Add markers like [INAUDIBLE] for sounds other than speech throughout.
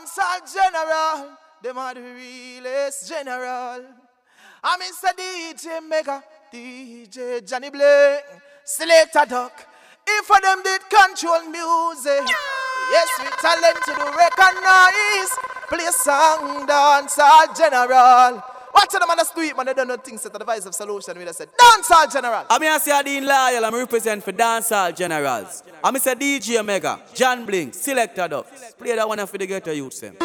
Dancehall general, them are the realest general. I'm Mr. DJ Mega, DJ Johnny Blake, Selector Duck. If for them did control music, yes, we talent to recognize. Play song, dancehall general. Watch them on the street, man. They don't know things that the device of solution. We just said, dancehall general. I'm here say Dean Loyal, I'm represent for dancehall generals. I'm Mr. DJ Mega, John Blink, Selector Ducks. Play that one for the ghetto youth, them.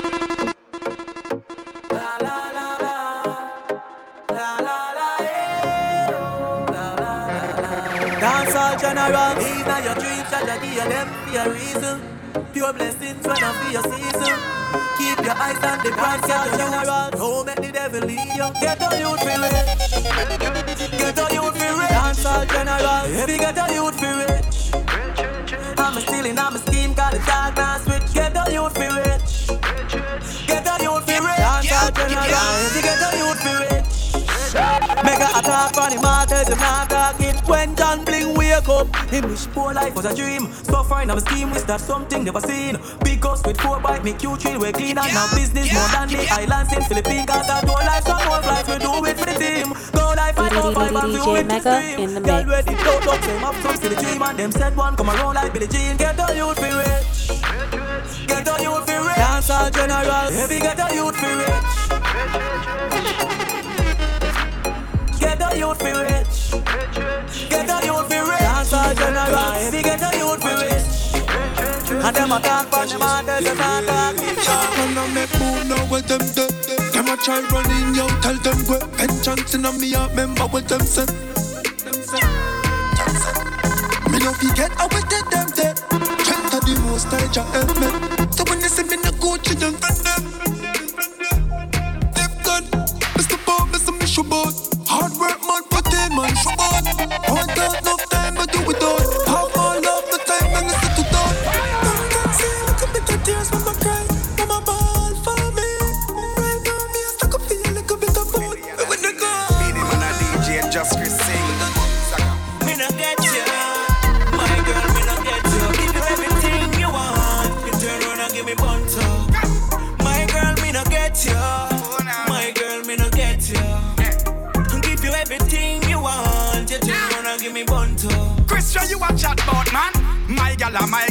Dancehall generals. These are your dreams, that you give them for a reason. Pure blessings when I for your season. Keep your eyes on the prize, get your general. Don't make the devil lead you. Get on youth for rich. Get on youth for rich. Dancehall generals. Baby, get on youth feel rich. I'm a stealing, I'm a scheme, got a dark now switch. Get on youth for rich. Get on youth for rich. Dancehall generals. Baby, get on youth for rich. Mega attack on the martyrs, I'm not talking. When John Bling wake up, him wish poor life was a dream. Suffering of a scheme, wish that something never seen. Big us with four bite, make you chill, we clean and now business more than the islands in Philippines. Cause that whole life, some more flights, we do it for the team. Go life, I know five and do it to in the Girl, the dope up, them up some silly dream. And them said one come around like Billie Jean. Get on youth for rich. Get on youth for rich. Dancehall generals. Baby, get youth for rich. [LAUGHS] Get a youth for rich. Get a youth for rich. Dancehall generals. Baby, get a youth for rich. And them a talk for them and they just a talk. Man a make move now with them do. Them a try running yo, tell them go. Vengeance inna me a member what them say. Me no forget how we did them dead. Of the most I just help. So when they say me no go to. Them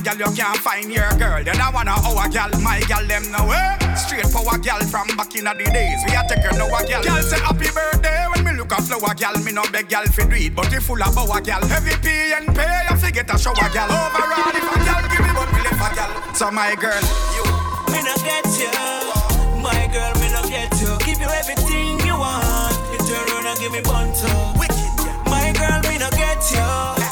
gal, and my gal, you can't find your girl. You don't wanna our gal, my gal, them no way. Straight power gal from back in the days. We a take her no a gal. Gal say happy birthday when me look a flower gal. Me no beg gal fi do it, but if full of our gal. Heavy pay and pay, you fi get a shower gal. Overall, if a gal give me, but me left a gal. So my girl, you. Me no get you. My girl, me no get you. Give you everything you want. You turn around and give me bunto. Wicked, yeah. My girl, me no get you.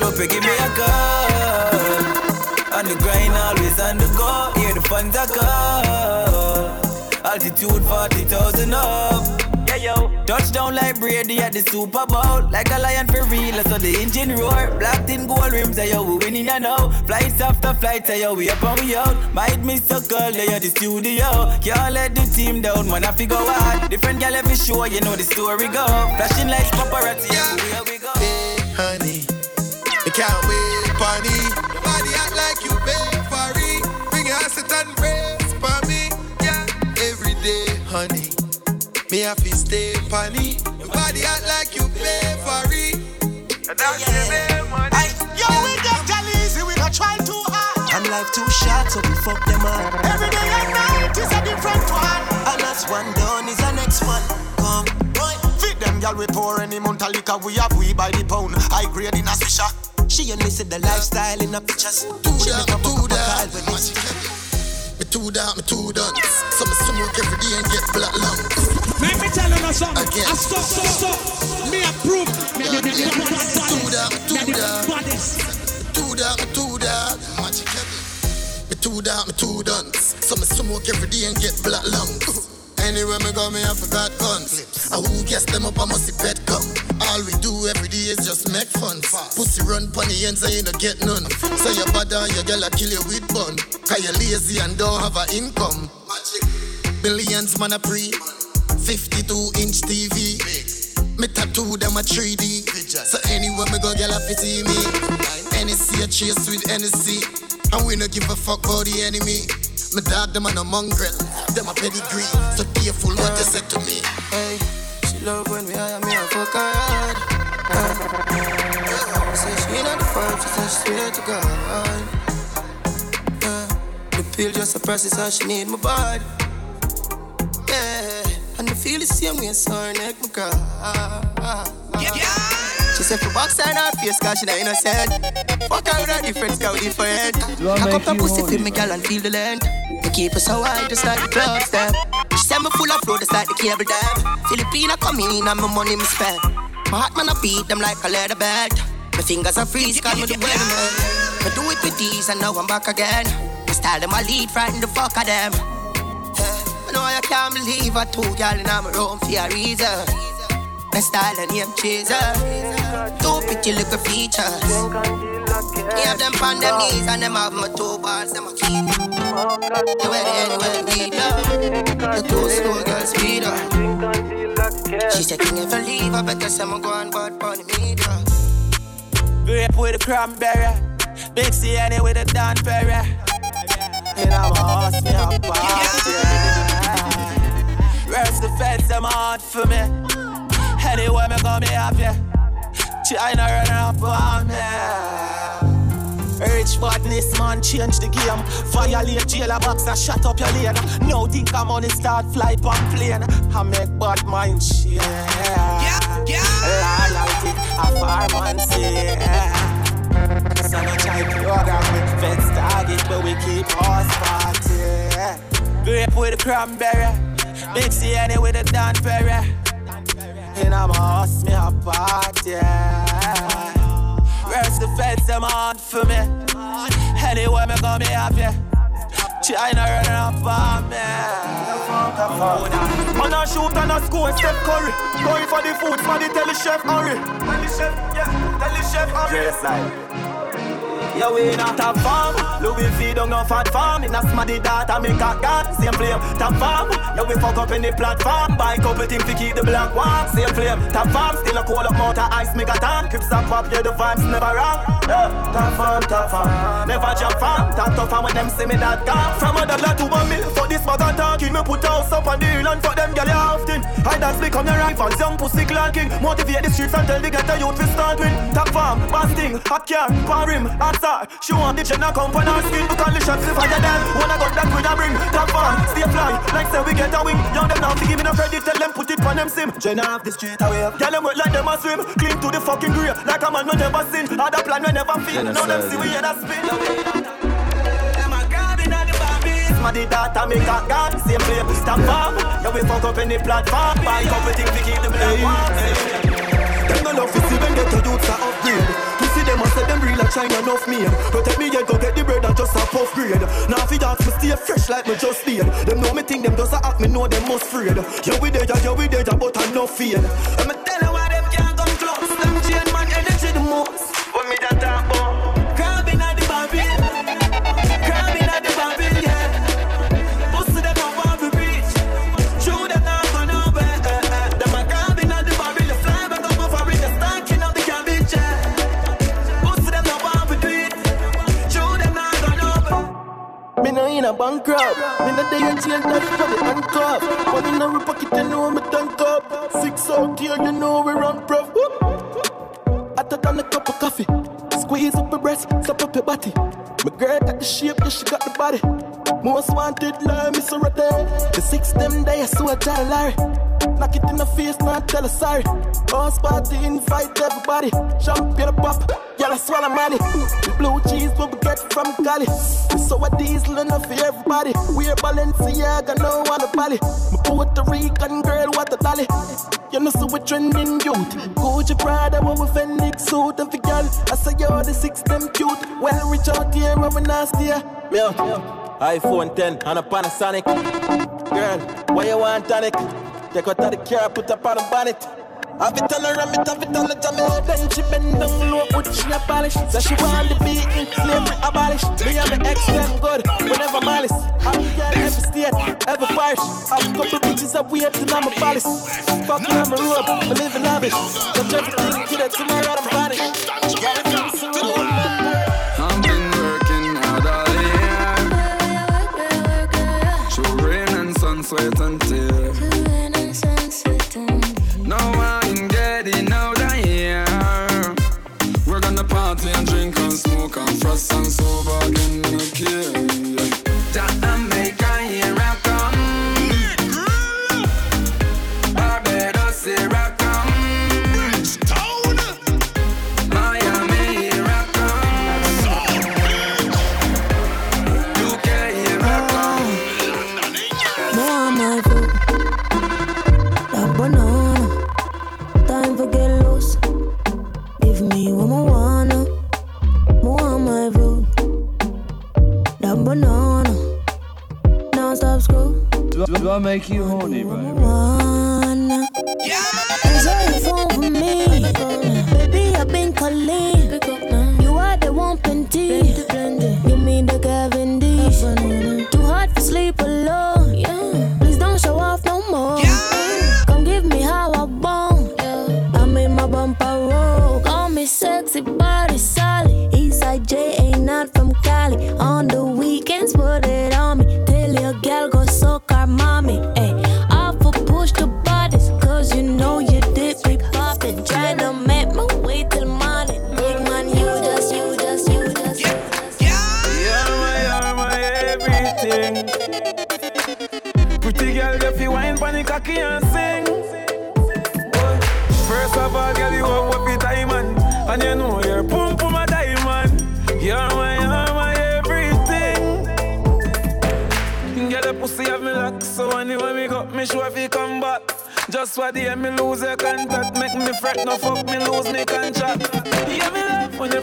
Girl, up, give me a call. On the grind, always on the go. Here the funds are call. Altitude 40,000 up. Yeah, yo. Touchdown like Brady at the Super Bowl. Like a lion for real, so the engine roar. Blacked in gold rims, say yo, we winning, you know. Flights after flights, say yo, we up and we out. Might miss a call, they at the studio. Can't let the team down when I figure out. Different gal every show, you know the story go. Flashing lights, paparazzi, everywhere we go. Hey, honey, I can't wait, bunny. Your body act like you pay for it. Bring your asset and brace for me, yeah. Every day, honey, me have to stay funny. Your body act like you pay for it. Aye, Yo, we get gal easy, we not try too hard. And life too short, so we fuck them up. Every day and night is a different one. And that's one done is the next one. Come, boy. Fit them gal we pour any month of liquor we have we by the pound. High grade in a swisher. She only see the lifestyle in the pictures. Do she that, make a do buck up a that. call when it's Me too that, me too done. So me smoke every day and get black lungs. Let me tell you something. Again. I stop, stop, stop. Me approve. Me, me, me, me, me, me, Do that, do me, me, that. baddest. do that, me do that. Magic heavy. Me do that, me too done. So me smoke every day and get black lungs. Anywhere me go, me have forgot guns. And who gets them up, I must see pet come. All we do every day is just make fun. Pussy run pon the ends and you don't get none. So your bad and your girl a kill you with bun. Cause you lazy and don't have a income. Billions man a pre. 52 inch TV. Me tattoo them a 3D. So anywhere me go, girl, to see me. NSC a chase with NSC. And we no give a fuck about the enemy. My dog, them on a mongrel, them a pedigree. So careful what you say to me. Hey, she love when we hire me, I fuck her hard. Uh, say she not the vibe, she said she swear to God. Uh, the pill just a process, how she need my body. Yeah, and I feel the same way, so her neck my cry. Yeah, yeah. She said for box and her face cause she not innocent Fuck her with a different scout different Cock up the pussy for me girl and feel the length. Me keep her so high just like the clubs them She said me full of flow just like the cable dam. Filipina come in and my money me spend. My heart man I beat them like a leather belt. My fingers are freeze cause me the weatherman. I do it with these and now I'm back again. I style them I lead frighten the fuck of them. I know I can't believe I two girl in my room for a reason. My style and name chaser. Two pretty little features. Me have them on them knees and them have my two balls, them a keep. Anywhere, anywhere we go. The two slow girls speed up. She said, King if I leave, I better say I'm going bad bunny media. Grape with the cranberry. Big CN with the Dan Perry. And I'm a horse, me a party. Where's the feds, them hard for me. Anywhere me go, me happy. China run up on me. Rich badness man change the game. Violate jailer box and shut up your lane. No think I'm on the start fly on plane. I make bad mind shit. Yeah, yeah. Loyalty, a farm say. So no try program with feds target, but we keep horse party. Grape with the cranberry. Big CN with the Dan Perry. In a house, me a party. Where's the feds, them on for me? Anywhere me go, me happy. China running up on me. Man a shoot and a score, Steph Curry. Going for the food, for the tell the chef hurry. Tell chef, yeah, tell chef hurry. Yes, I. Yeah, we not top farm. Louis V don't know fat farm. In a smarty data make a god. Same flame, top farm. Yeah, we fuck up in the platform. Buy couple things to keep the black warm. Same flame, top farm. Still a cold up motor ice make a time. Keep some pop, yeah, the vibes never wrong. Yeah, top farm, top farm. Never jump farm. Top top farm when them see me that gone. From a dollar to one mil for this bag of talking. Me put house up on the hill and for them girl often. I dance become the rivals, young pussy clanking. Motivate the streets and tell the ghetto youth to start with. Top farm, basting, hot car, power rim, hot star. She want the Jenna come on her skin because the shots fire them. Wanna got that with a bring top farm, stay fly. Like say we get a wing. Young them now to give me no credit, tell them put it on them sim. Jenna off the street away. Tell them work like them a swim. Clean to the fucking grave, like a man we never sin. Other plan we never feel. Now them see we hear that spin. Them a grabbing at the Barbies. My the data make a god, same flame. Stop farm, yeah we fuck up in the platform. Buy things to keep the black warm. Them no love to see when get to youths a upgrade them and say them real like China enough me. Protect me and go get the bread and just a puff grade. Now if you ask me stay fresh like me just did. Them know me think them does a act me know them must afraid. Yeah we dead, yeah we dead, but I no fear. I'ma tell you why them can't come close. Them chain man energy the most. A bankrupt. Me no day in jail, daddy for the handcuff. Money in our pocket, you know me tank up. Six out here, you know we run prof. Hotter than a cup of coffee. Squeeze up your breast, stop up your body. My girl got the shape, yeah, she got the body. Most wanted, like Miss Rotte. The six them day, I saw a Larry. Knock it in the face, not tell her sorry. Boss party, invite everybody. Champion pop. Y'all swallow money. Blue cheese what we get from Cali. So a diesel enough for everybody. We're Balenciaga, no one a body. My Puerto Rican girl, what a dolly. You know, so we trending youth. Gucci Prada, what we Phoenix suit and for girl. I say you're the six, them cute. Well, reach out here, when we nasty. Yeah. iPhone 10 and a Panasonic. Girl, why you want tonic? Take out the car, put up on the bonnet. Have it on her ram it, the jam it Then she bend down low, put she a polish So she want the beating, slavery abolish Me and my ex them good, we never malice I'm girl every state, every parish Have a couple big is a way to my palace. Fucking on my road, I live in lavish. Touch everything, kill it tomorrow, I'm vanish. I've all rain and sun, sweat and tears. Smoke and frost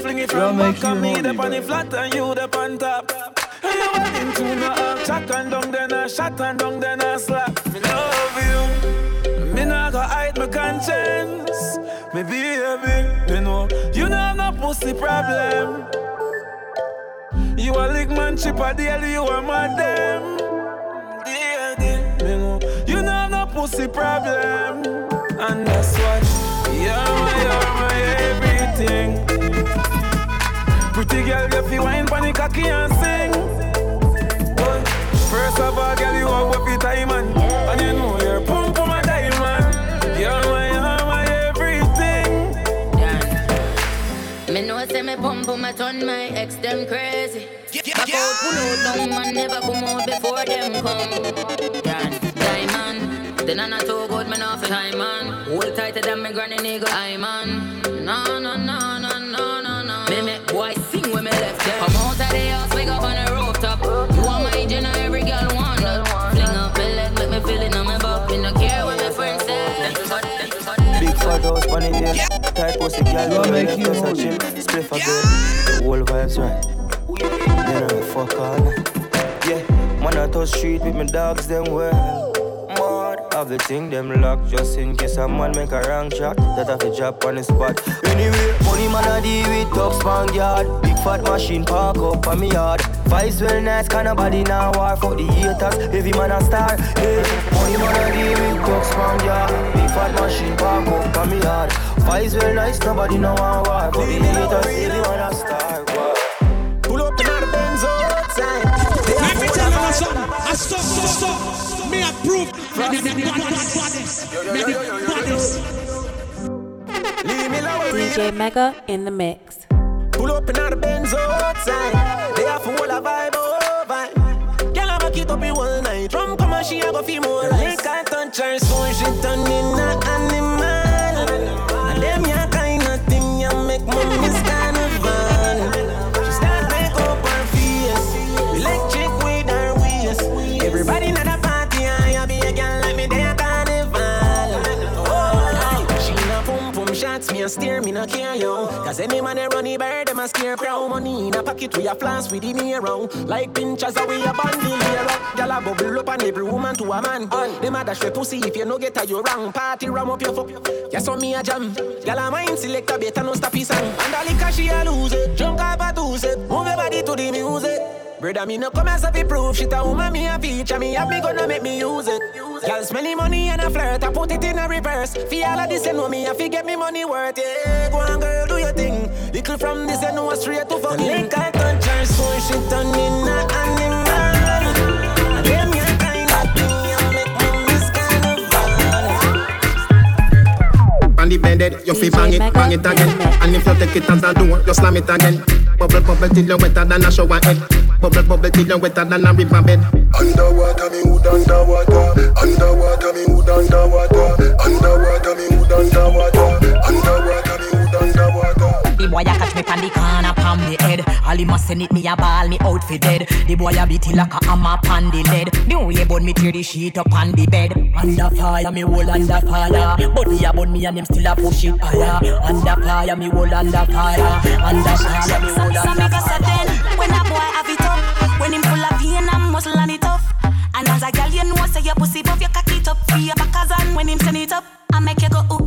fling it from make back you me the on the flat and you the on top. And you want into no up, uh, chat uh, and down, then I shot and down, then I slap. Me love you, me not go hide my conscience. Me baby, you know you know have no pussy problem. You a lick man, chip a deal, you a madam. Dear, you know you know no pussy problem, and that's what you're my, you're my everything. Pretty girl, you feel wine pon the cocky and sing. Boy, First of all, girl, you have what time and and you know you're pum pum a diamond. You're my, you're my everything. Me know say me pump pump my turn my ex them crazy. Back out pull out down man never come out before them come. Yeah, diamond. Then I'm not too good, me not for time man. Hold tighter than me granny nigga, I man. No no no no no Big fat house on the hill. Tight pussy girl, you make left you us a horny? chill. Spliff a bit. Whole vibes right. Then I fuck on. Yeah, man I touch street with my dogs them well. Mad, have the thing them locked just in case a man make a wrong shot. That have to drop on the spot. Anyway, money man I deal with top span yard. Big fat machine park up on me yard. Vibes well nice, kind of body now war for the haters. Heavy man a star. Hey, money man I deal with top span yard. Big fat machine park up on me yard. Vibes well nice, nobody know war war for the haters. Heavy man a star. Wow. Pull up in the Benz outside. Let me tell you something. I stop, stop, stop. Me approve. DJ Mega in the mix. Pull up in the Benz outside. They have full of vibe, oh vibe. Girl, I back it up in one night. From come on, she a go feel more like I touch her, so she turn in a animal. Steer, me no care yo. Cause any man a runny bird, them a scare proud money in a pocket we a flash with the near round. Like pinchers away a up. Gyal a bubble up and every woman to a man. And them a dash for pussy if you no get a you wrong. Party ram up your fuck. Yeah, so me a jam. Gyal a mind select a better no stop his song. And the liquor she a lose it. Drunk up a two. Move your body to the music. Brother, me no come as a prove shit a woman me a feature me have me gonna make me use it. Girl smelly money and a flirt, I put it in a reverse. Fi all of this you know me, I fi get me money worth. Yeah, go on girl, do your thing. Little from this I know straight to fucking. Link I touch her, so she turn in a animal. On the bed, you feel bang it, bang it again. And if you take it as a door, you slam it again. Bubble, bubble till you wetter than a shower head. Bubble, bubble till you wetter than a river bed. Underwater, me wood underwater. Underwater, me wood underwater. Underwater, me wood underwater. Underwater, me wood underwater. The boy a catch me pan he must send it me a ball me out for dead. The boy a beat like a hammer pan the lead. The way bun me tear the sheet up on the bed. Under fire me hold under fire. But me a bun me and him still a push it higher. Under fire me hold under fire. Under fire me hold under a when a boy have it up, when him full of vein and muscle and it tough. And as a girl, you know say your pussy buff, you cock it up for your backers and when him send it up, I make you go ooh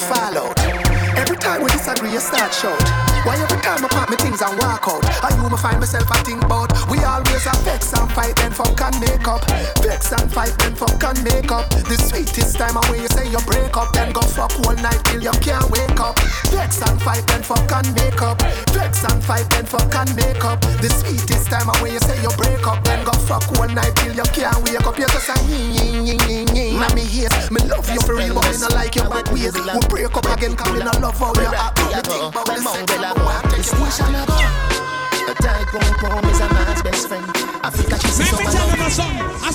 fall out. Every time we disagree, you start shout. Time I pack me things and walk out? I you me find myself I think about. We always have vex and fight then fuck and make up. Vex and fight then fuck and make up. The sweetest time of when you say you break up, then go fuck all night till you can't wake up. Vex and fight then fuck and make up. Vex and fight then fuck and make up. The sweetest time of when you say you break up, then go fuck all night till you can't wake up. You're just say ying ying ying ying me yes, me love you for real, but me not like your bad ways. We break up again, cause me not love how you act. Me think about the second take you Station a go. A tight is a man's best friend. Africa she see Let me tell them a song. I.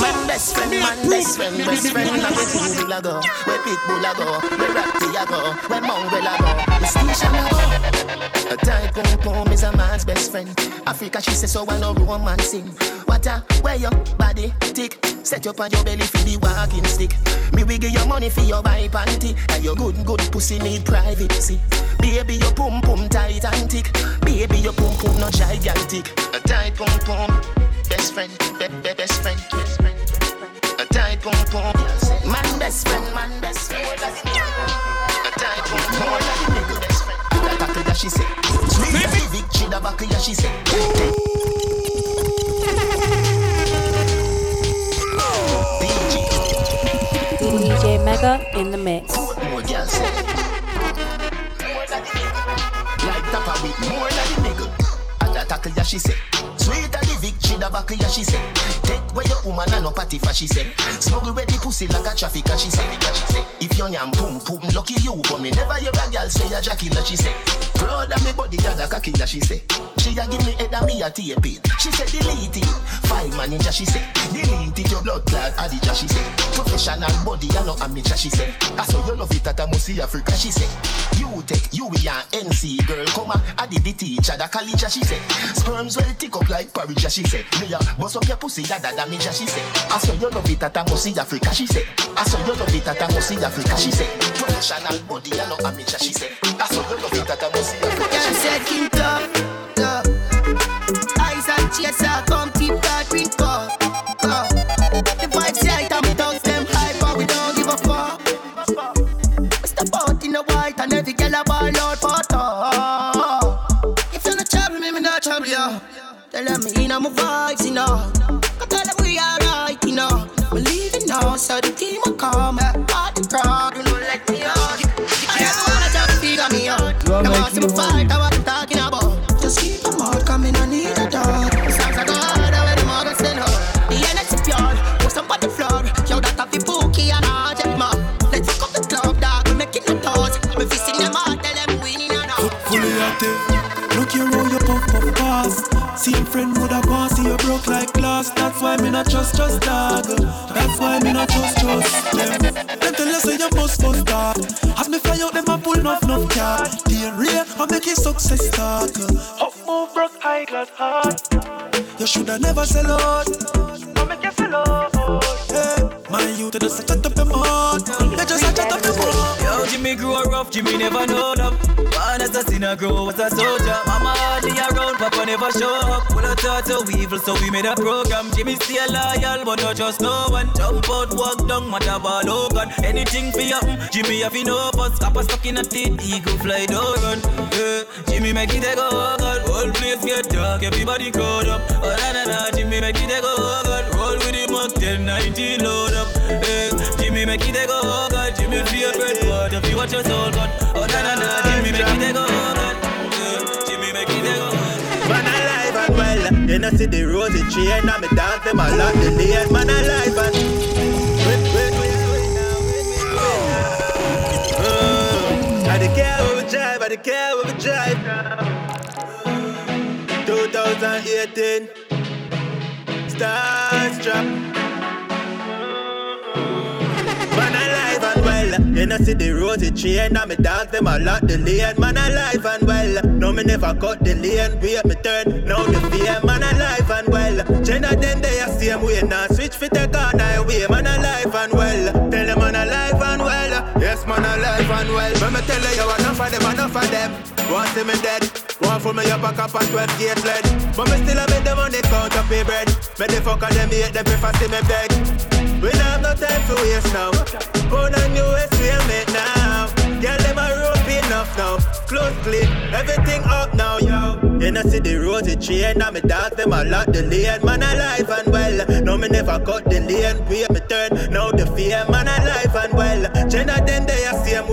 Man best friend, man best friend, best friend. Where Pitbull a go, where Pitbull a go, where Ratty a go, where Mongrel a go. Go. A tight pom is a man's best friend. Africa she say so I no romancing. What a where your body tick. Set up on your belly for the walking stick. Me we give you money for your buy panty. And your good good pussy need privacy. Baby your pum pum tight and thick. Baby your pum pum no gigantic. A tight pum pum. Best friend, be, be, best friend, best friend. A tight pum pum. Man best friend, man best friend. A tight pum pum. Nigga best friend. That tackle that she say. Sweet as the Vic, the back yeah she say. DJ Mega in the mix. More girls say. Like Tapa with more than the nigga. And that tackle yeah she say. Sweet as the Vic, the back yeah she say. Take where your woman and no party for she say. Smuggle where the pussy like a traffic she say. If your yam pum pum, lucky you, but me never hear a girl say a Jackie that she say. Proud of me body, a cocky that she say. She a give me head and me a tape it. She say delete it. Five manager she say. Delete it your blood clot adija she say. Professional body and no amateur she say. I saw you love it at a Musi Africa she say. You take you we an NC girl come a adi the teacher the college she say. Sperms well tick up like porridge she say. Me a bust up your pussy da da damage she say. I saw you love it at a Musi Africa she say. I saw you love it at a Musi Africa she say. Professional body and no amateur she say. I saw you love it at a Musi Africa she say. Girl said king tough. Eyes and chaser, come keep that green cup. The vibes right and we thugs them high, but we don't give a fuck. We step out in the white and every girl a ball out for talk. If you're not trouble me, me not trouble you. Tell them me in on my vibes, you know. Go tell them we alright. you know. We leaving now, so the team will come. Party crowd, you know, see me fight, I I'm talking about. Just keep them out, coming, I need a dog. Songs are God, I wear them all, send up. The energy pure, put some on the floor. Yo, that have the bookie and a jet man. Let's take up the club, dog, we making the toes. We fisting them out, tell them winning and out. Fully active. Look here how you puff puff pass. Same friend would have passed, see you broke like glass. That's why me not trust trust dog. That's why me not trust trust them. Them tell you say you must out them a pull enough enough car. Real I make it success start. Up move broke high class heart. You shoulda never sell out. I make you sell out. Yeah, my youth just shut up your mouth. You just shut up your mouth. Yo, Jimmy grew up rough, Jimmy never know love. As a sinner, grow as a soldier. Mama hardly around, Papa never show up. Full of thoughts of evil, so we made a program. Jimmy still loyal, but not just no one. Jump out, walk down, matter about oh Logan. Anything for happen, Jimmy have no bus. Kappa stuck in a teeth, eagle fly don't run. Yeah, Jimmy make it a go, oh God. Whole place get dark, everybody crowd up. Oh na na na, Jimmy make it a go, oh God. Roll with him up, 10, 19 load up. Yeah, Jimmy make it a go, God. Jimmy favorite part, if you watch your soul, God. Oh na na na, Make go. Man alive and well, you know see the rosy tree and I'm a dance them a lot the day. Man alive and wait, wait, wait. I don't care what we drive, I don't care what we drive. 2018, Starstruck. Man you know see the rosy tree and a dance them a lot the lane. Man alive and well, no me never cut the lane. Wait me turn, now the fear. Man alive and well, Jenna them they a same way now. Switch fit the car now way. Man alive and well, tell them man alive and well. Yes man alive and well. When me tell you enough of them, enough of them. Want see me dead, want for me up a cap and 12 gate lead. But me still make them money count up pay bread. Me the fuck of them hate them prefer see me beg. We don't have no time for waste now. Put on your waist, we make now. Girl, them a rope enough now. Close clean, everything up now, yo. You see the rosy tree and I'm a dance them a lot the lane. Man alive and well. No me never cut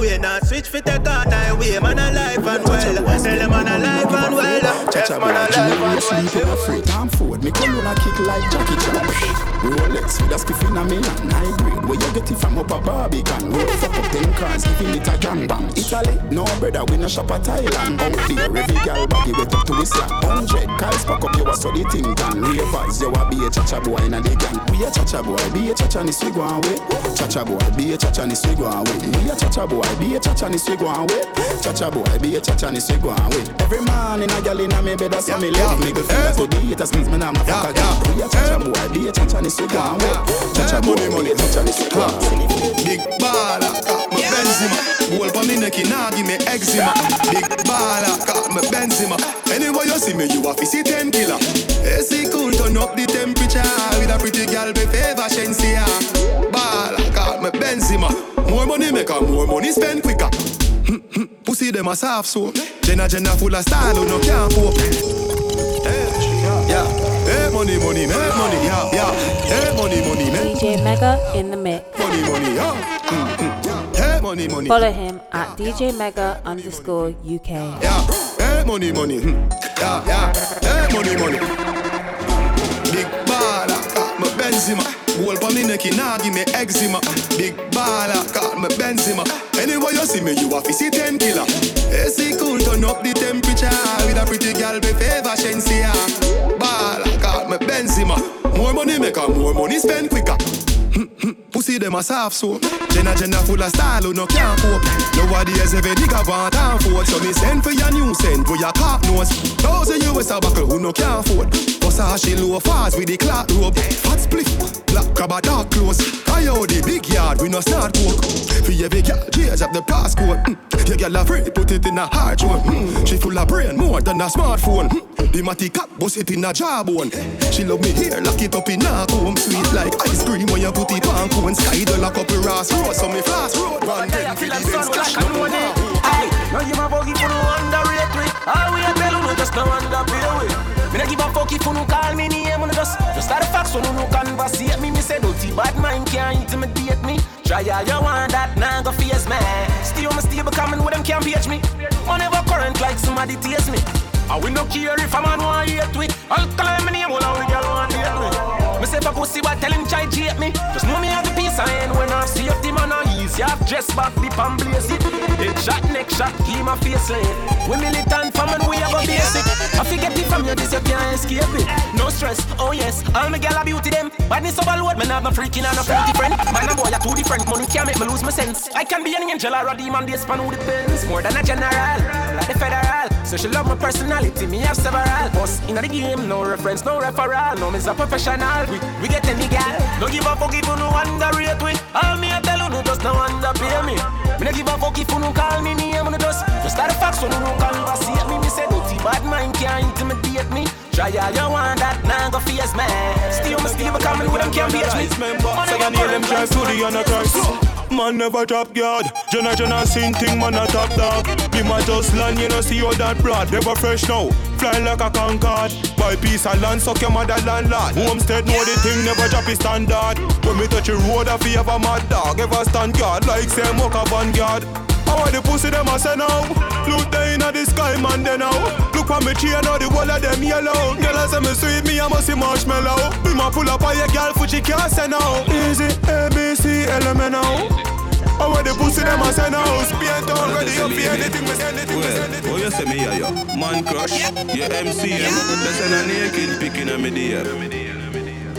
they a same way now. Switch fit car now way. Man alive and well. Tell them man alive and well. Yes, man alive and well. sleep in a free time food. Me call a kick like Jackie Chan. Rolex with a spiff in a me hand. High grade. Where you get it from up a Barbican. Roll fuck up ten cars. Giving it a gang bang. Italy. No brother. We no shop at Thailand. Out there. Every girl baggy wet up to the slap. Hundred cars pack up. You a so the thing can. Ravers. You a be a cha-cha boy in a the gang. We a cha-cha boy. Be a cha-cha ni swig one way. Cha-cha boy. Be a cha-cha ni swig one way. We a cha-cha boy. Be a cha-cha ni swig one way. Cha-cha boy. Be a cha-cha ni swig one way. Every man in a gal in a me bed. That's how me live. Me go feel so the haters means me nah ma fuck again. We a cha-cha boy. Be a cha-cha ni swig one way. Cha-cha boy. Be a cha-cha ni swig one way. Big baller, got me Benzema. Goal for me neck, nah give me eczema. Big baller, got me Benzema. Anywhere you see me, you a fi see ten killer. AC cool, turn up the temperature with a pretty girl be favor Shensia. Baller, got me Benzema. More money make her more money spend quicker. Pussy them a soft so. Jenna Jenna full of style, who no can't cope. Yeah, hey money, money, make money, yeah, yeah. Hey money, money, make DJ Mega in the mix. money, money, yeah. Mm-hmm. Hey money, money. Follow him at DJ Mega underscore UK. Yeah, hey money, money. hmm. Yeah, yeah. Hey money, money. Big baller, got me Benzema. Goal for me neck, nah give me eczema. Big baller, got me Benzema. Anywhere you see me, you a see ten killer. AC cool, turn up the temperature with a pretty girl be favor Shensia. Baller, got me Benzema. More money make her more money spend quicker. Hmm, hmm, pussy them a soft so Jenna Jenna full of style who no can't cope Nowadays every nigga want and afford So me send for your new send for your cock nose Thousand US a buckle who no can't afford Versace low fast with the clock rope. Fat split, black crab a dark clothes. Coyote big yard we no start coke For every girl change up the passcode. Mm. Your girl a free put it in a hard one mm. She full of brain more than a smartphone. Mm. The matty cat bust it in a jawbone. She love me here lock it up in a comb. Sweet like ice cream when you put it on cone. Sky the lock up a Ross road So me fast road Run. Ten feel the Benz cash no more Aye, now you my buggy for no underrate we. All we a tell you just no underpay we. Me not give a fuck if you no call me name, no just just start a fax so no no conversate me. Me say Dirty bad mind can't intimidate me. Try all you want that, now go face me. On my stable coming with them can't page me. Money never current like somebody tease me. I will not care if a man want hate me. I'll call my name, all the girl want hate me. Me say for pussy, but tell him try hate me. Just know me have the peace I end when I see up the man on easy. I've dressed back the pan blaze shot, neck shot, keep my face lane. We militant from and we have a basic. I forget it from you, this you can't escape it. No stress, oh yes, all my gal are beauty them. Badness over load, man have no freaking and no fruity friend. Man and boy are two different, money can't make me lose my sense. I can be an angel or a demon, they span who depends. More than a general, like the federal. So she love my personality, me have several. Boss in the game, no reference, no referral. No, me's a professional. We, we get any gal. No give a fuck if you no underrate we. All me I tell you, no just no underpay me. Me no give a fuck if you no call me name, no just just start the facts when you no conversate me. Me say dirty bad mind can't intimidate me. Try all you want that, now go face me. Still me still coming with them can't beat me. Say your name, them drive to the Antichrist. Man never drop guard. Jenna Jenna sing thing, man a top dog. Me my just land, you know see all that blood. Never fresh now, fly like a Concorde. Buy piece of land, suck your mother landlord. Homestead know the thing, never drop his standard. When me touch a road, I feel have a mad dog. Ever stand guard like say walk a vanguard. How are the pussy them a say now? Look there inna the sky, man, they now. Look on me chain, now the whole of them yellow. Girl, I say me sweet, me I must see marshmallow. Me ma pull up on your girl, for she can't say now. Easy, A, B, C, L, M, N, O. How are the pussy them a say now? Paint on ready up for anything, me say anything, me say anything. Oh, you say me, yeah, yo. Man crush, your MCM. That's an a naked picking on me there.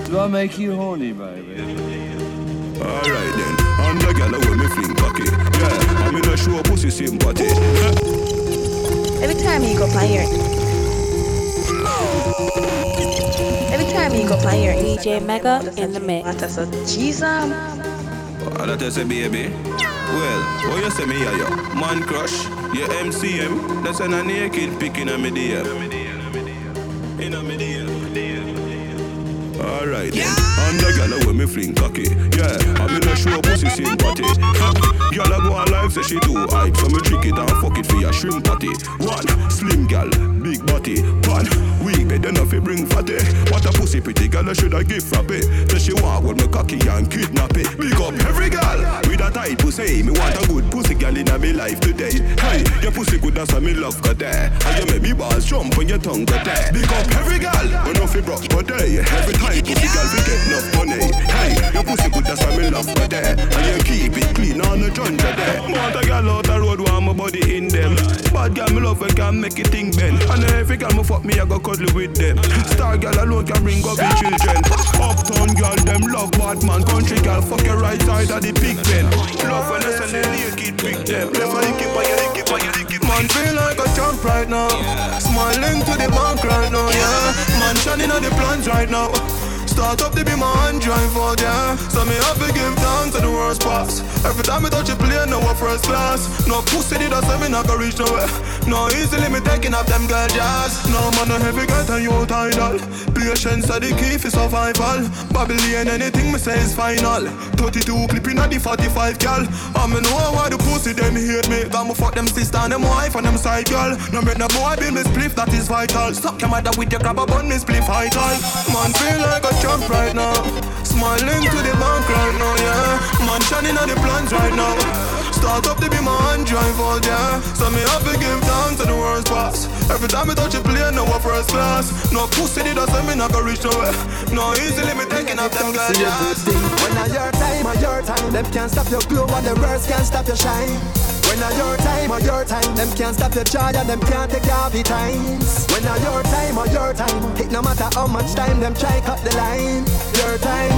Do I make you horny, baby? Alright then, and the gal with me fling cocky. Yeah, I'm in a show pussy sympathy. Every time you go play here. Every time you go play here. DJ Mega in the mix. Jesus. Is a baby. Well, oh, you say me, yeah, yo. Man crush, your MCM. That's an a naked picking on me there. In a me there. Alright then, and the gal with me fling cocky. Yeah, I'm in a show pussy sympathy. Gal a go on live say she do hype, so me trick it and fuck it for your shrimp patty. One slim gal, big body. One weak bed enough fi bring fatty. What a pussy pretty gal I should I give frappe. Say she want with me cocky and kidnap it. Pick up every gal with a tight pussy. Me want a good pussy gal in me life today. Hey, your pussy good that's why me love got there. And you make me balls jump when your tongue got there. Pick up every we no fi broke but day. Every time pussy gal we get enough money. Hey, your pussy good that's why me love got there. And you keep it clean on the jungle there. Want a gal out the road want my body in them. Bad gal me love when can make it thing bend. And every gal me fuck me I go cuddle with them. Star gal alone can bring up the children. Uptown gal them love bad man. Country gal fuck your right side of the pig pen. Love when I send the naked pick them. Left for the keep on your keep on your keep Man feel like a champ right now. Smiling to the bank right now, yeah. Man shining on the plans right now. Start up to be my hand drive out, yeah. So me have to give thanks to the worst pass. Every time I touch a plane, no first class. No pussy did I say me not gonna reach nowhere. No easily me taking up them girl jazz. No man no heavy get and you tidal. Patience are the key for survival. Babylon anything me say is final. 32 clipping at the 45 gal. I me know why the pussy them hate me. Got me fuck them sister and them wife and them side girl. No make no boy build me spliff that is vital. Stop your mother with your grab a bun me spliff vital. Man feel like a champ right now. Smiling to the bank right now, yeah. Man shining on the plans right now. Start up to be my hand drive out, yeah. So me have to give thanks to the worst pass. Every time I touch a plane, no first class. No pussy did I say me not gonna reach nowhere. No easily me taking up them yeah. When I your time or your time, them can't stop your glow and the words can't stop your shine. When I your time or your time, them can't stop your joy and them can't take off your times. When I your time or your time, it no matter how much time them try cut the line. Your time,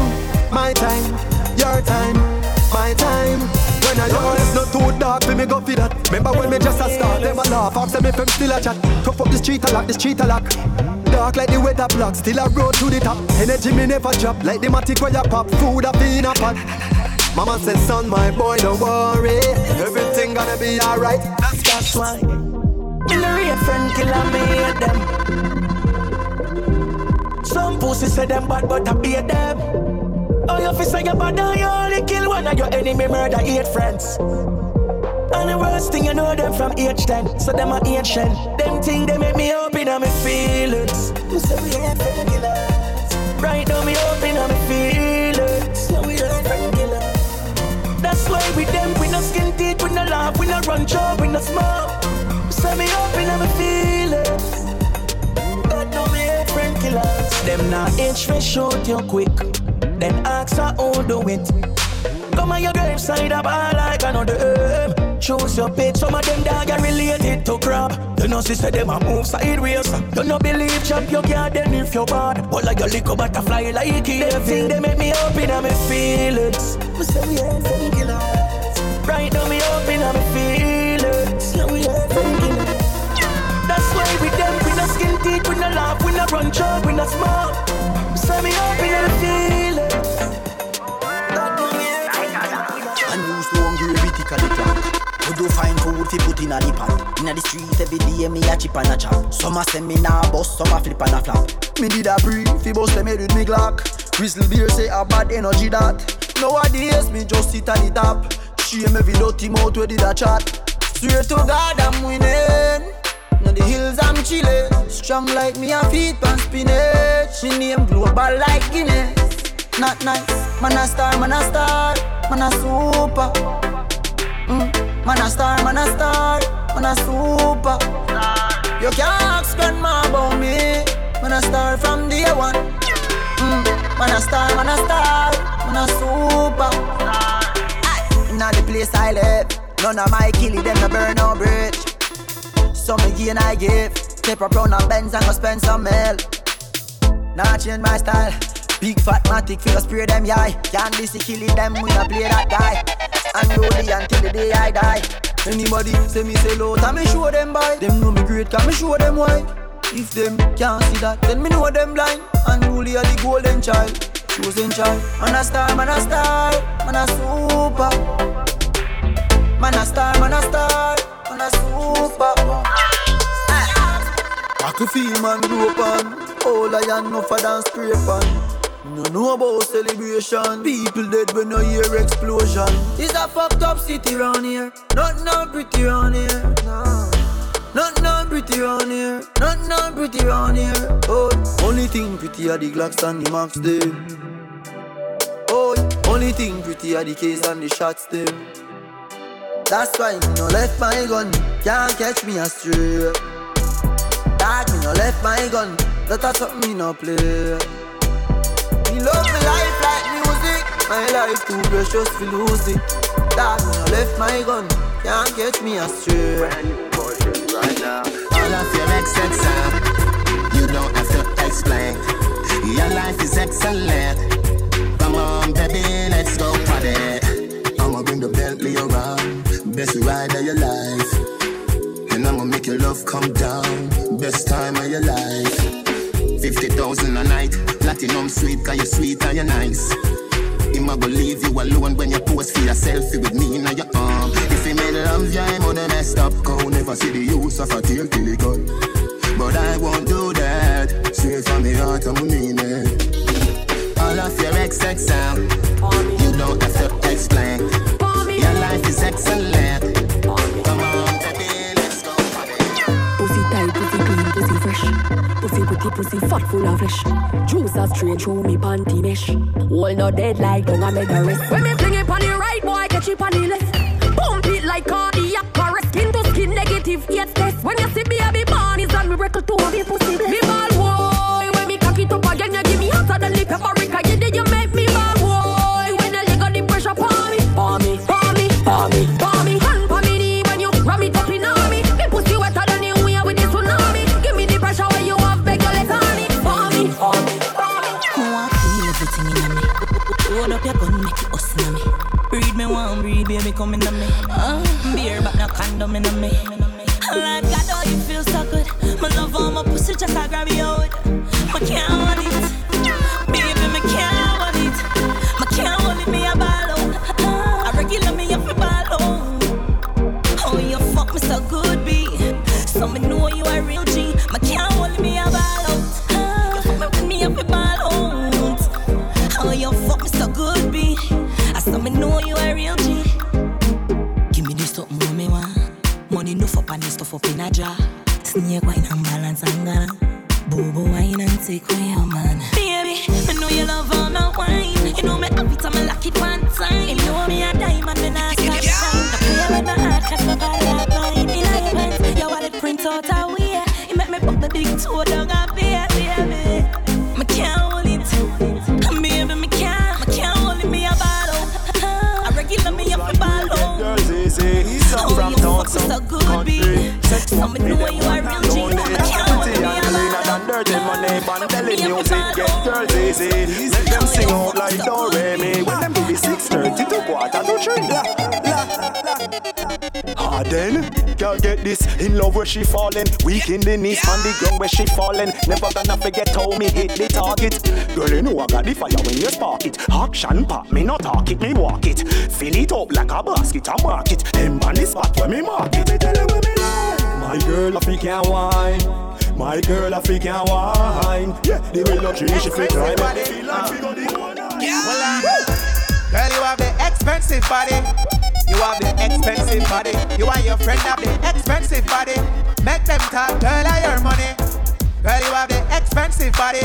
my time, your time, my time. When I yours not too dark, for me go for that. Remember when me just a start, them a laugh, ask them if them still a chat. Tough up the street a lock, the street a lock. Dark like the weather block, still a road to the top. Energy me never drop, like the matic where you pop. Food up in a pot. Mama said, son, my boy, don't worry. Everything gonna be alright. That's that's why. In the real friend killer me hate them. Some pussy say them bad, but I beat them. Oh, you fi say you bad and you only kill one of your enemy, murder eight friends. And the worst thing you know them from age 10 So them are ancient Them thing they make me open on my feelings You say we ain't friend killers Right now me open on my feelings front job in the smoke. Set me up in my feelings. God know me hate friend killers. Them not inch for shoot you quick. Then ask her who do it. Come on your graveside up all like another herb. Choose your pick. Some of them dog are related to crab. You know said them a move sideways. You no believe champ you can't then if you're bad. But like your little butterfly like it. Them thing they make me up in my feelings. Laugh, we no run job, we no smoke. Say me up in the feelings. Unused to hungry critical the clock. We do find food fi put inna the pot. Inna the street every day me a chip and a chop. Some a send me nah bust, some a flip and a flap. Me did a breathe fi bust them head with me Glock. Crystal beer say a bad energy that. Nowadays me just sit at the top. Shame every dirty mouth where did a chat. Swear to God I'm winning. Now the hills I'm chillin'. Strong like me a feet pan spinach. Me name global like Guinness. Not nice, man a star, man a star, man a super. Mm. Man a star, man a star, man a super. You can't ask grandma about me. Man a star from day one. Mm. Man a star, man a star, man a super. Inna the place I live, none of my killie them no burn no bridge. Some again I give, step up round a Benz and go spend some mil. Nah change my style. Big fat matic feel spray them yai. Can't be killing them when I play that guy. And rolling until the day I die. Anybody say me say low, time me show them by. Them know me great, can me show them why. If them can't see that, then me know them blind. And Rolly are the golden child, chosen child. Man a star, man a star, man a super. Man a star, man a star, man a super. I could feel man grow on All I am no for dance scrape on. No know about celebration. People dead when no hear explosion. It's a fucked up city round here. Not no pretty round here. No. Not no pretty round here. Not no pretty round here. Oh, only thing pretty are the Glocks and the Max them Oh, only thing pretty are the case and the shots them That's why me no left my gun. Can't catch me astray Dog, me no left my gun. That a something me no play. Me love me life like music. My life too precious to lose it. Dog, me no left my gun. Can't catch me astray. Right now. All of your excellent. Uh, you don't have to explain. Your life is excellent. Come on, baby, let's go party. I'ma bring the Bentley around. Best ride of your life. I'ma make your love come down. Best time of your life. 50,000 a night. Platinum sweet, cause you're sweet and you're nice. I'ma go leave you alone when you pose for your selfie with me in your arm. If you made love, yeah, I'm gonna messed up. Cause never see the use of a tail till it gone. But I won't do that. Straight from the heart, I'm gonna mean it. All of your XX out. You don't have to explain. Your life is excellent. Come on, Pussy pretty, pussy fat, full of flesh. Juice a straight through me panty mesh. All no dead like don't I make a rest. When me fling it on the right, boy, catch it on the left. Pump it like cardiac arrest. Skin to skin, negative, yet test. When you see me, baby born, it's a miracle to have your pussy. Me ball boy, when me cock it up again, you give me hotter than the paprika. Come in me. Beer but no condom in me. This. In love where she falling Weak in the knees On the ground where she falling. Never gonna forget how me hit the target. Girl you know I got the fire when you spark it. Action pop me not talk it me walk it. Fill it up like a basket I mark it. Them on the spot where me mark it. Me tell you where me lie My girl I think can wine. My girl I think can wine. Yeah the treat she fit climb Me feel like we go the one Girl, you have the expensive body. You have the expensive body. You and your friend have the expensive body. Make them talk, girl, I your money. Girl, you have the expensive body.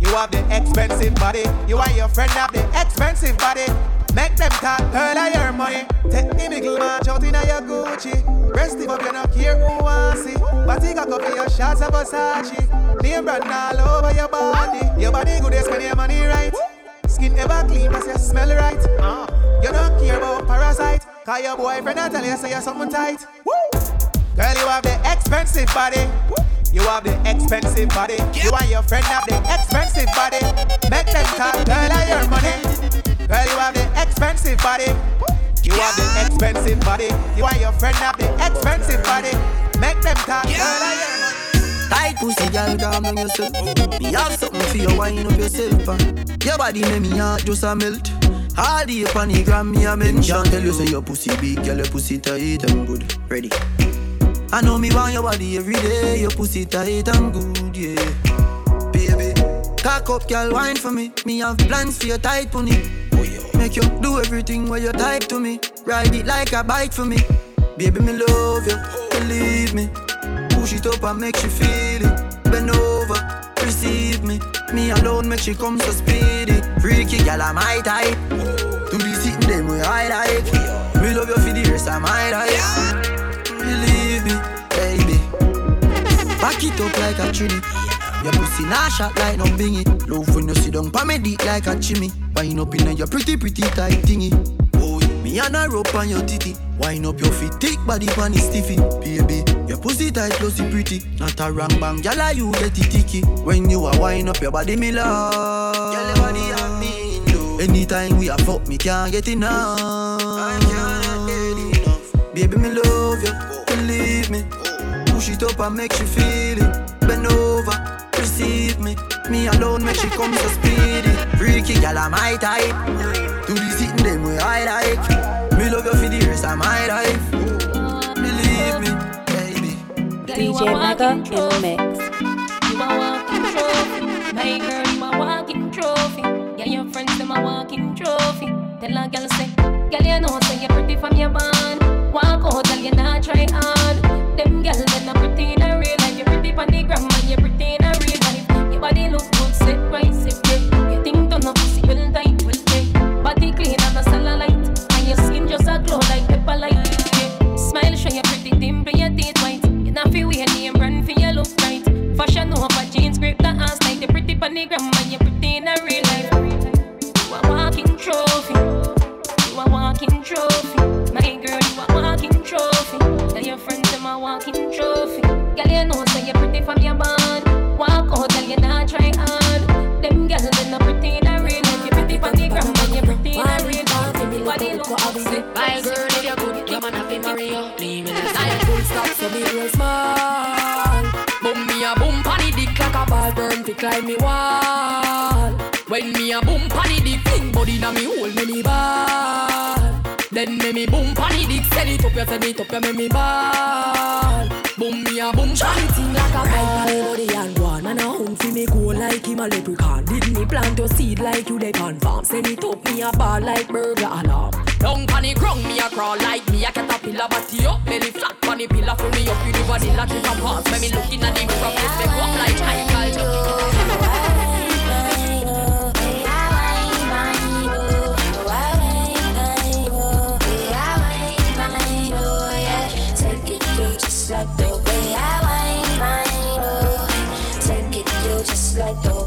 You have the expensive body. You and your friend have the expensive body. Make them talk, girl, I your money. Take the middle match out in your Gucci. Rest it up, you don't care who wants see. But you got for your shots of Versace. Name brand all over your body. Your body good, you spend your money right. Skin ever clean, but you smell right. Uh. You don't care about parasite. Cause your boyfriend I tell you say you're something tight. Woo. Girl, you have the expensive body. You have the expensive body. You and your friend have the expensive body. Make them talk, girl, I your money. Girl, you have the expensive body. You have the expensive body. You and your friend have the expensive body. Make them talk, girl, I your money. Tight pussy, girl, calm down yourself. Me have something for you, wind up yourself. Your body make me heart just a melt. All the up gram, me a mention. Tell you say your pussy big, girl, your pussy tight and good. Ready? I know me want your body every day. Your pussy tight and good, yeah. Baby, cock up, girl, wine for me. Me have plans for your tight pony. Make you do everything where you type to me. Ride it like a bike for me. Baby, me love you, believe me. Push it up and make you feel it. Bend over, receive me. Me alone make she come so speedy. Freaky gal, I'm my type. I like. Me love you for the rest of my life. Believe me, baby. Back it up like a trini. Your pussy nah shot like no bingy. Love when you sit down pa me like a chimney. Wind up in your pretty pretty tight thingy. Oh, me and a rope on your titty. Wind up your feet, thick body pan is stiffy. Baby, your pussy tight, closey pretty. Not a wrong bang, gyal you get it ticky. When you a wind up your body, me love. Anytime we a fuck, me can't get enough. I can't get enough. Baby, me love you, believe me. Push it up and make you feel it. Bend over, receive me. Me alone make she come so speedy. Freaky gal, I'm my type. Do the sitting them way I like. Me love you for the rest of my life. Believe me, baby. DJ Mega in the mix. Tell a girl say, girl, you know, say you're pretty from your band. Walk out, girl, you not try hard. Them girls, wall. When me a boom panny dick, fling body na me hold me the ball. Then me me boom panny dick, send it up, you send it up, you make me ball. Boom me a boom panny thing like a ball. Right body and go on, man a hunt fi me go like him a leprechaun. Did me plant your seed like you dey on farm? Send it up, me a ball like burger alarm. Down pon the me a crawl like me a caterpillar. Body up, belly flat the pillar. Fill me up with the body like it a pass When me looking at the mirror, face me up like Michael Like the way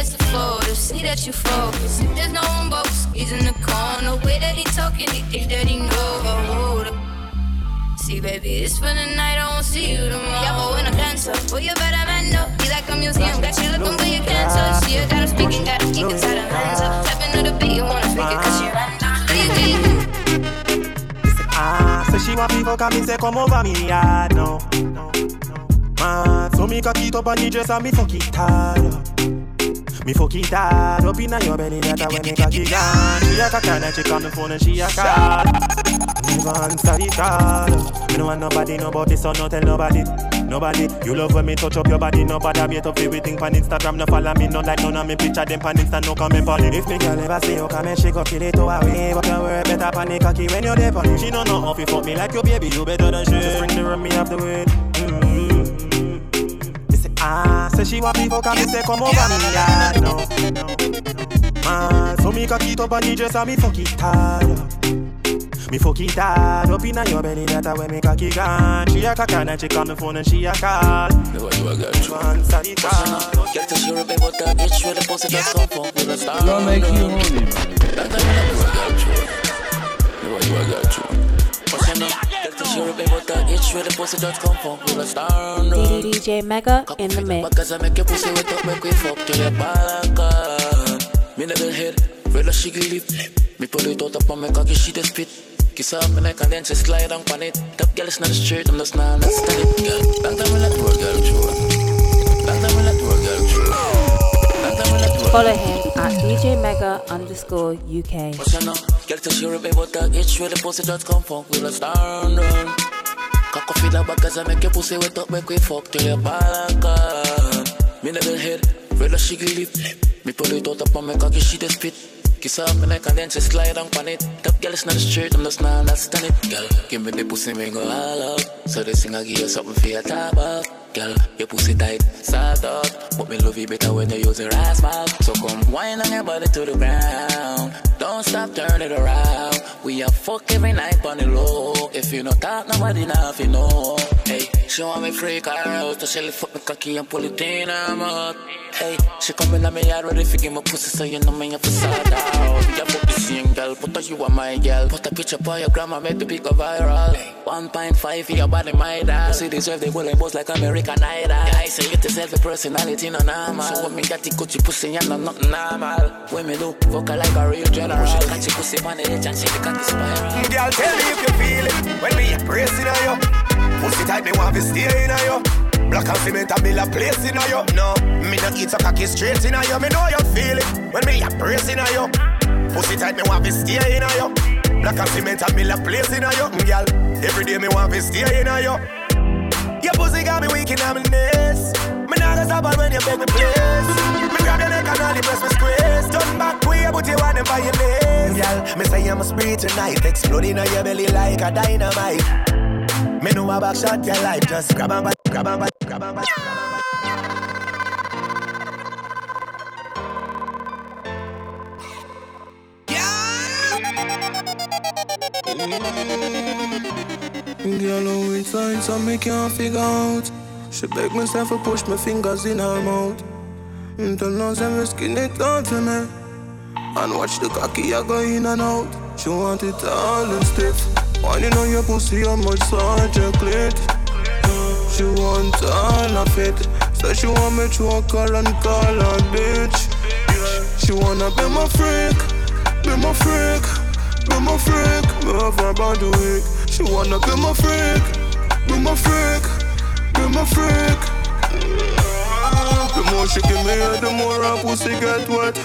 that's the photo. See that you focus. If there's no one but he's in the corner. Way that he talking, he think that he know. See, baby, it's for the night. I won't see you tomorrow. Yeah, but when I'm dancer, well, you better man know. You like a museum, got you looking, but you can't touch. See, you gotta speak and gotta keep inside the hands up. Tapping to the beat, you wanna speak it, cause you're Ah, say she want me fuck and say come over me yard now. Man, so me cock it up on the dress and me fuck it hard. Me fuck it hard up inna your belly that when me cock it on. She a cock and she call me phone and she a call. Never answer the call. Me no want nobody know about this so no tell nobody. Nobody, you love when me touch up your body. Nobody wait up everything pan Instagram. No follow me, no like none of me picture them pan Insta. No comment it. If me girl ever say you come and she go kill it away, but your word better pan the cocky when you're there pan She don't know how to fuck me like your baby. You better than she. Just bring the rum me off the way. Me say ah, say she want me fuck and say come over me yard no. Man, so me cock it up on the dress and me fuck it hard. Me fuck it hard up inna your belly, that's where me cocky gone. She a cock and she call me phone and she a call. The way you a girl true. Answer the call. Girl, tell you baby what that bitch where the pussy just come from. With a star. Gonna make you horny. That time you a girl true. The way you a girl true. Name? Girl, tell you baby what that bitch where the pussy just come from. With a star. DJ Mega in the mix. Because I make your pussy wet up, make we fuck till your balakan. Me never head, red as she lip. Me pull it out up on my cocky, she just spit. Kiss off my neck and then she slide on on it. Top girl is not straight, I'm just not understand it, girl. Long time we let work, girl, true. Follow him at DJ Mega underscore UK. Start run. Cock off in the back as I make your pussy wet up, make we fuck till your balakan. Me never head. Me pull it out up on my cocky, spit. Kiss off my neck and then she slide it. Top girl not straight, I'm just not understand it. Girl, give me the pussy, me go all. So I give you something for your up. Girl, your pussy tight, salt up. But me love you better when you use your ass mouth. So come wine on your body to the ground. Don't stop, turn it around. We are fuck every night on the low. If you not talk, nobody you know. Hey, she want me freak out. So she up my cocky and pull it in her mouth. Hey, she come in at me yard ready to give me pussy, so you know me to sort out. We are fuck the same girl, put her you are my girl. Put a picture for your grandma, make the pic go viral. 1.5 for your body, my dad. Pussy deserve the bullet boss like American Idol. I say it is every personality, no normal. So when me got the Gucci pussy, I'm not normal. When me look, fuck her like a real general. She catch your pussy on the edge and she the cocky spiral. Girl, tell me if you feel it when me pressing on you. Pussy tight, me want to stay in on you. Black and cement a mill a place in on you. No, me not eat a cocky straight in on you. Me know you feel it when me a pressing on you. Pussy tight, me want to stay in on you. Black and cement a mill a place in on you, mm, girl. Every day me want to stay in on you. Your pussy got me weak in my knees. Me not gonna stop when you beg me please. Me grab your neck and all the press me squeeze. Turn back way, but you want them by your knees. Mm, girl, me say I must breathe tonight. Exploding on your belly like a dynamite. Me know a back shot your life. Just grab grab on, grab on, grab on. Girl, oh, it's signs so me can't figure out. She beg myself to push my fingers in her mouth. Until now, say me skin it out for me. And watch the cocky I go in and out. She want it all and stiff. Whining on your pussy, much such a clit. She want all of it. So she want me to her and call her bitch. She wanna be my freak, be my freak, be my freak. Me have her body weak. She wanna be my freak, be my freak, be my freak. The more she give me the more her pussy get wet.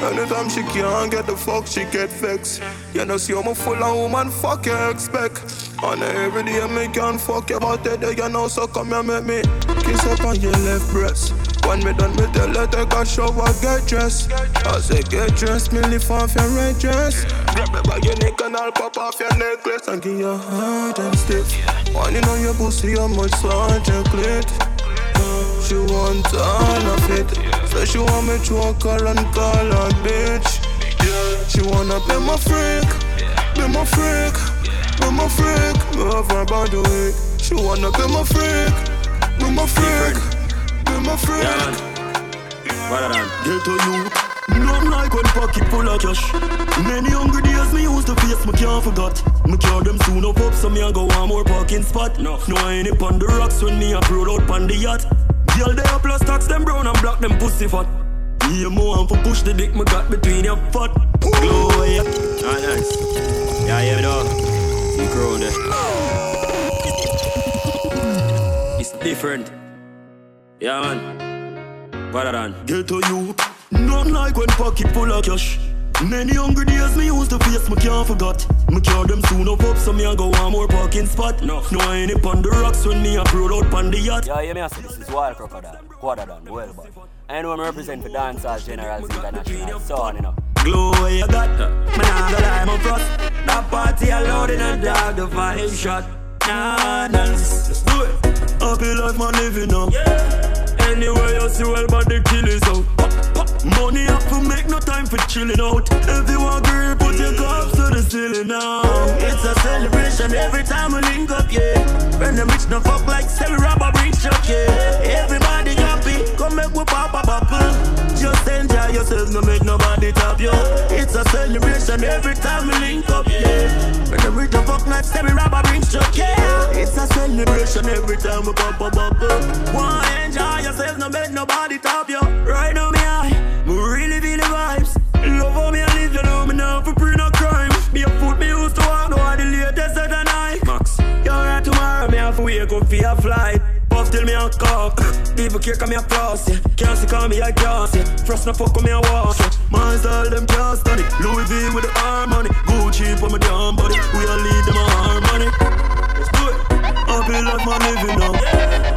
Anytime she can't get the fuck, she get vexed. You know, see I'm a full of woman, fuck you expect. And every day me can fuck you, but today you know, so come here, make me kiss up on your left breast. When me done with the letter, take a shower, get dressed. I say get dressed, me lift off your red dress. Grab me by your neck and I'll pop off your necklace and give you hard and stiff. Whining on your pussy, how much such a clit. She want all of it, so she want me to her and call her bitch. She wanna be my freak, be my freak, be my freak. Me have her body weak. She wanna be my freak, be my freak, be my freak. Get to you. Nothing like when pocket full of cash. Many hungry days me used to face, me can't forgot. Me cure them soon up up, so me a go one more parking spot. No, no I ain't on the rocks when me a brood out pon the yacht. Girl, they a plus tax them brown and black them pussy fat. Yeah, more and for push the dick me got between your foot. Glow, yeah. Ah, nice. Yeah, yeah, dog. See crowd there. It's different. Yeah, man. What than? Get to you. Nothing like when pocket full of cash. Many hungry days me used to face, me can't forgot. Me cure them soon up up, so me a go one more parking spot. No, no I ain't up on the rocks when me a road out pon the yacht. Yeah, yeah, me I say this is Wild Crocodile, quarter done, well, but I know I'm represent for Dancehall Generals International, so on, you know. Glow you got, me nah go lie, my frost. That party allowed in a dog, the five shot. Nah, nah, let's do it. Happy life, man, living now. Yeah. Anywhere you see, well, but the kill is out. Money up make no time for chilling out. If you want put your cups to the ceiling now. It's a celebration every time we link up, yeah. When the rich no fuck like sell rubber bridge truck, yeah. Everybody happy, come make we pop a bubble. Just enjoy yourself, no make nobody top you. It's a celebration every time we link up, yeah. When the rich no fuck like sell rubber bridge truck, yeah. It's a celebration every time we pop a bubble. Wanna enjoy yourself, no make nobody top you. Right now, me high. How me a live, you know me now for pre no crime. Me a foot me used to walk, no I the latest of the night. Max, you're right tomorrow, me have to wake up for a flight. Puff till me a cock. [CLEARS THROAT] People care come me a floss, yeah. Can't see call me a gas, yeah. Frost no fuck with me a wash, yeah. My style them can't it. Louis V with the harmony. Gucci for my damn body. We all lead them a harmony. Let's do it. Happy life man living now. Can't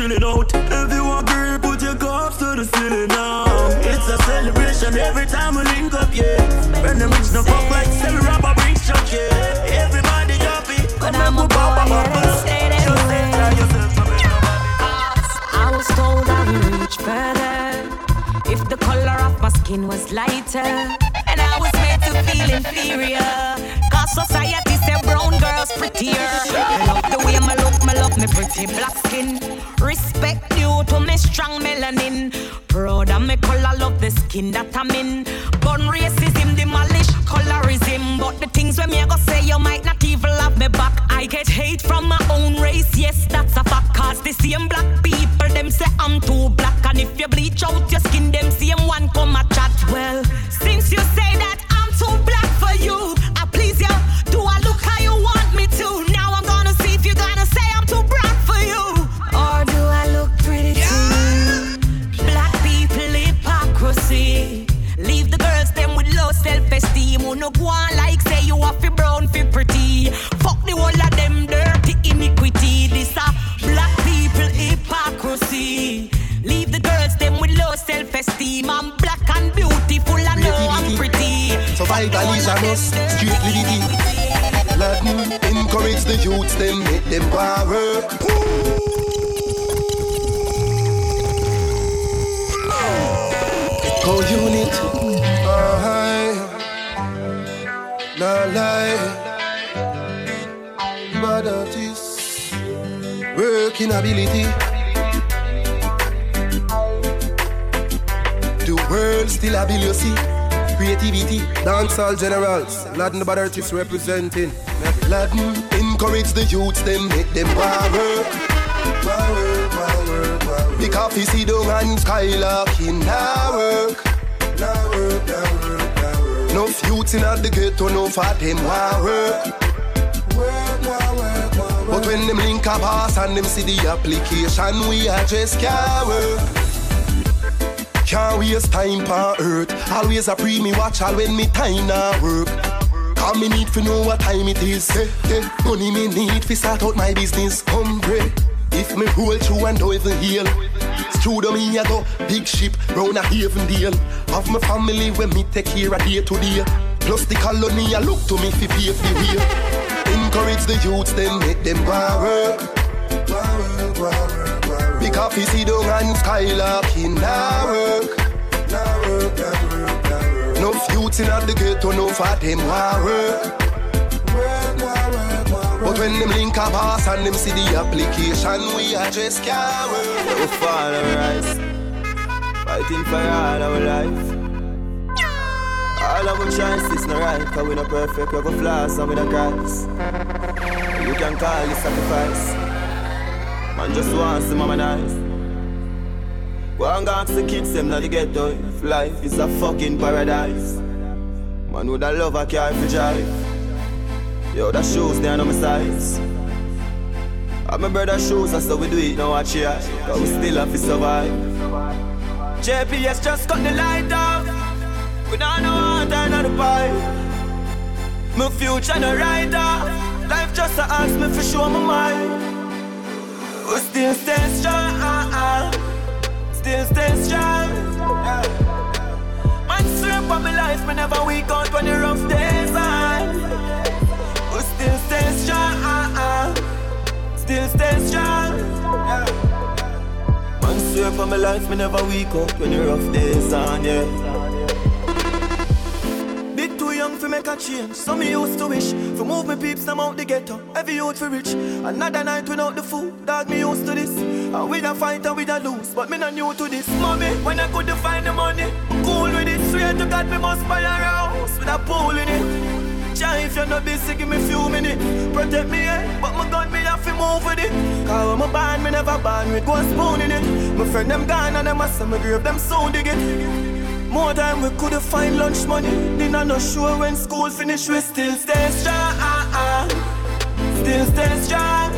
for chilling out. If you want girl, put your cups to the ceiling now. It's a celebration every time we link up, yeah. When the rich no fuck like sell rubber bring chuck, yeah. Everybody happy, but I'm a stay that way. I was told I would reach further if the color of my skin was lighter, and I was feel inferior. Cause society said brown girls prettier. I love the way my look, my love me pretty black skin. Respect due to me strong melanin. Proud of me color, love the skin that I'm in. Gun racism, demolish colorism. But the things when me I go say, you might not even love me back. I get hate from my own race, yes, that's a fact. Cause the same black people, them say I'm too black. And if you bleach out your ability. The world still a bill you see. Creativity, dancehall generals, Latin bad artists representing. Latin encourage the youths, them make them power. Power, power, power. The coffee see and skylarking now work. Now work, now work, now work. No youths in the ghetto, no for them. Work, when them link a pass and them see the application, we address can't work. Can't waste time on earth. Always a pre me watch all when me time now work. Cause me need to know what time it is. Hey, hey. Money me need to start out my business. Hungry. If me roll through and don't even heal. Studio me a go big ship round a haven deal. Have my family when me take care a day to day. Plus the colony I look to me fi pay the way. Encourage the youths then make them go work. Work, work, go work. Big coffee see down and skylarking now work. Now work, work, work. No youths in the ghetto, no for them want work. Work, work, work, work. But When them link a pass and them see the application, we address car We fall and rise, fighting for all our life. All of our choices not right, cause we not perfect, we have a flaws and we not Christ. You can call it sacrifice. Man just wants to mama nice. Go and ask the kids them now the ghetto if life is a fucking paradise. Man with a love I carry for drive. Yo, the shoes they are on my size. I'm my brother's shoes, that's how we do it now I here. Cause we still have to survive. JPS just cut the light off. We don't know how to on the pipe. My future no off. Life just a ask me for show my mind. We still stay strong. Still stay strong. Man, strip on my life, me never weak out when the rough days on. We still stay strong. Still stay strong. Man, swear for my life, me never weak out when the rough days on, yeah. Young for make a change, so me used to wish. For move me peeps them out the ghetto, every youth for rich. Another night without the food, dog me used to this. And we a fight and we a lose, but me not new to this. Mommy, when I couldn't find the money, cool with it. Swear to God me must buy a house with a pool in it. Jah, if you're not busy, give me few minutes. Protect me, eh? But my gun, me have to move with it. Cause when my band, me never band with one spoon in it. My friend, them gone and them a my grave, them soon dig it. More time we could've find lunch money. Dinner no sure when school finish, we still stay strong. Still stay strong.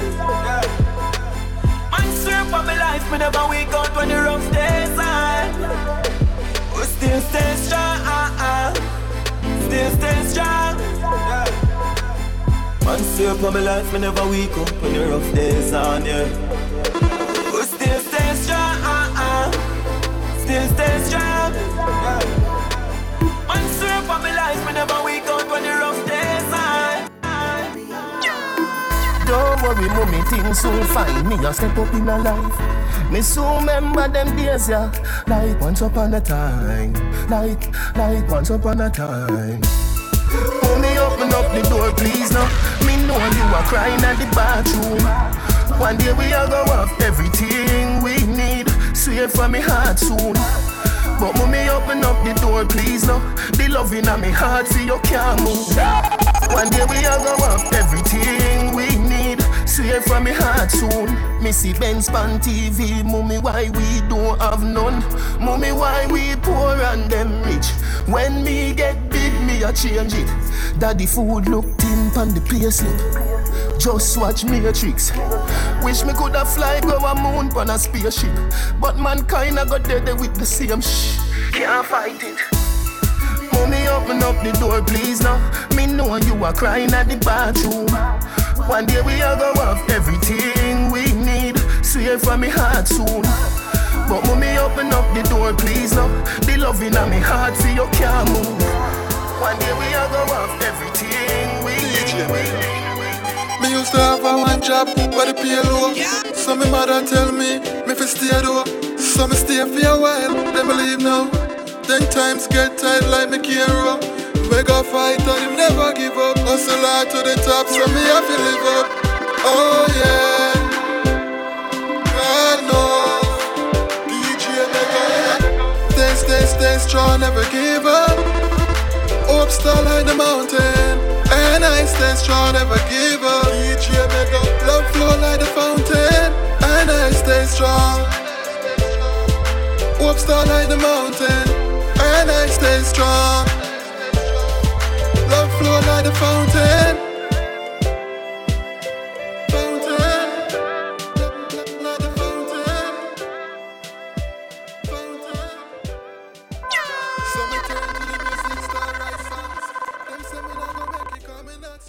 Man, swear for my life, me never wake out when the rough days on. We still stay strong. Still stay strong. Man, swear for my life, me never weak up when the rough days on, yeah. We still stay strong, still stay strong. Don't worry, mommy, things soon find Me a step up in a life. Me soon remember them days, yeah. Like once upon a time. Like, like once upon a time. Mommy, open up the door, please, now. Me know you are crying at the bathroom. One day we are go have everything we need. Swear for me heart soon. But mommy, open up the door, please, no. The love in me heart, see you can't move. One day we are go have everything we need. Swear from me heart soon. Missy Benz on TV. Mommy, why we don't have none? Mommy, why we poor and them rich? When me get big, me a change it. Daddy food look thin on the payslip. Just watch Matrix. Wish me coulda fly go a moon on a spaceship, but mankind a go dead with the same shh. Can't fight it. Mommy, open up the door, please now. Me know you are crying at the bathroom. One day we are go have everything we need. Swear from me heart soon. But mommy, open up the door, please now. The love in me heart, see you can't move. One day we are go have everything we need. We. Me used to have a one job, but the pay low. So me mother tell me, me fi stay though. So me stay for a while, then me leave now. Then times get tight like me care Mega fighter, him never give up. Hustle hard to the top, so me have to live up. Oh yeah. God knows. DJ Mega. Stay, stay, stay strong, never give up. Up star like the mountain. And I stay strong, never give up. DJ Mega. Love flow like the fountain. And I stay strong. Up star like the mountain. And I stay strong. Love flow like fountain. Fountain.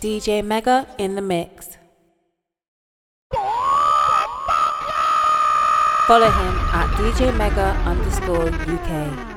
DJ Mega in the mix. Follow him at DJ Mega underscore UK.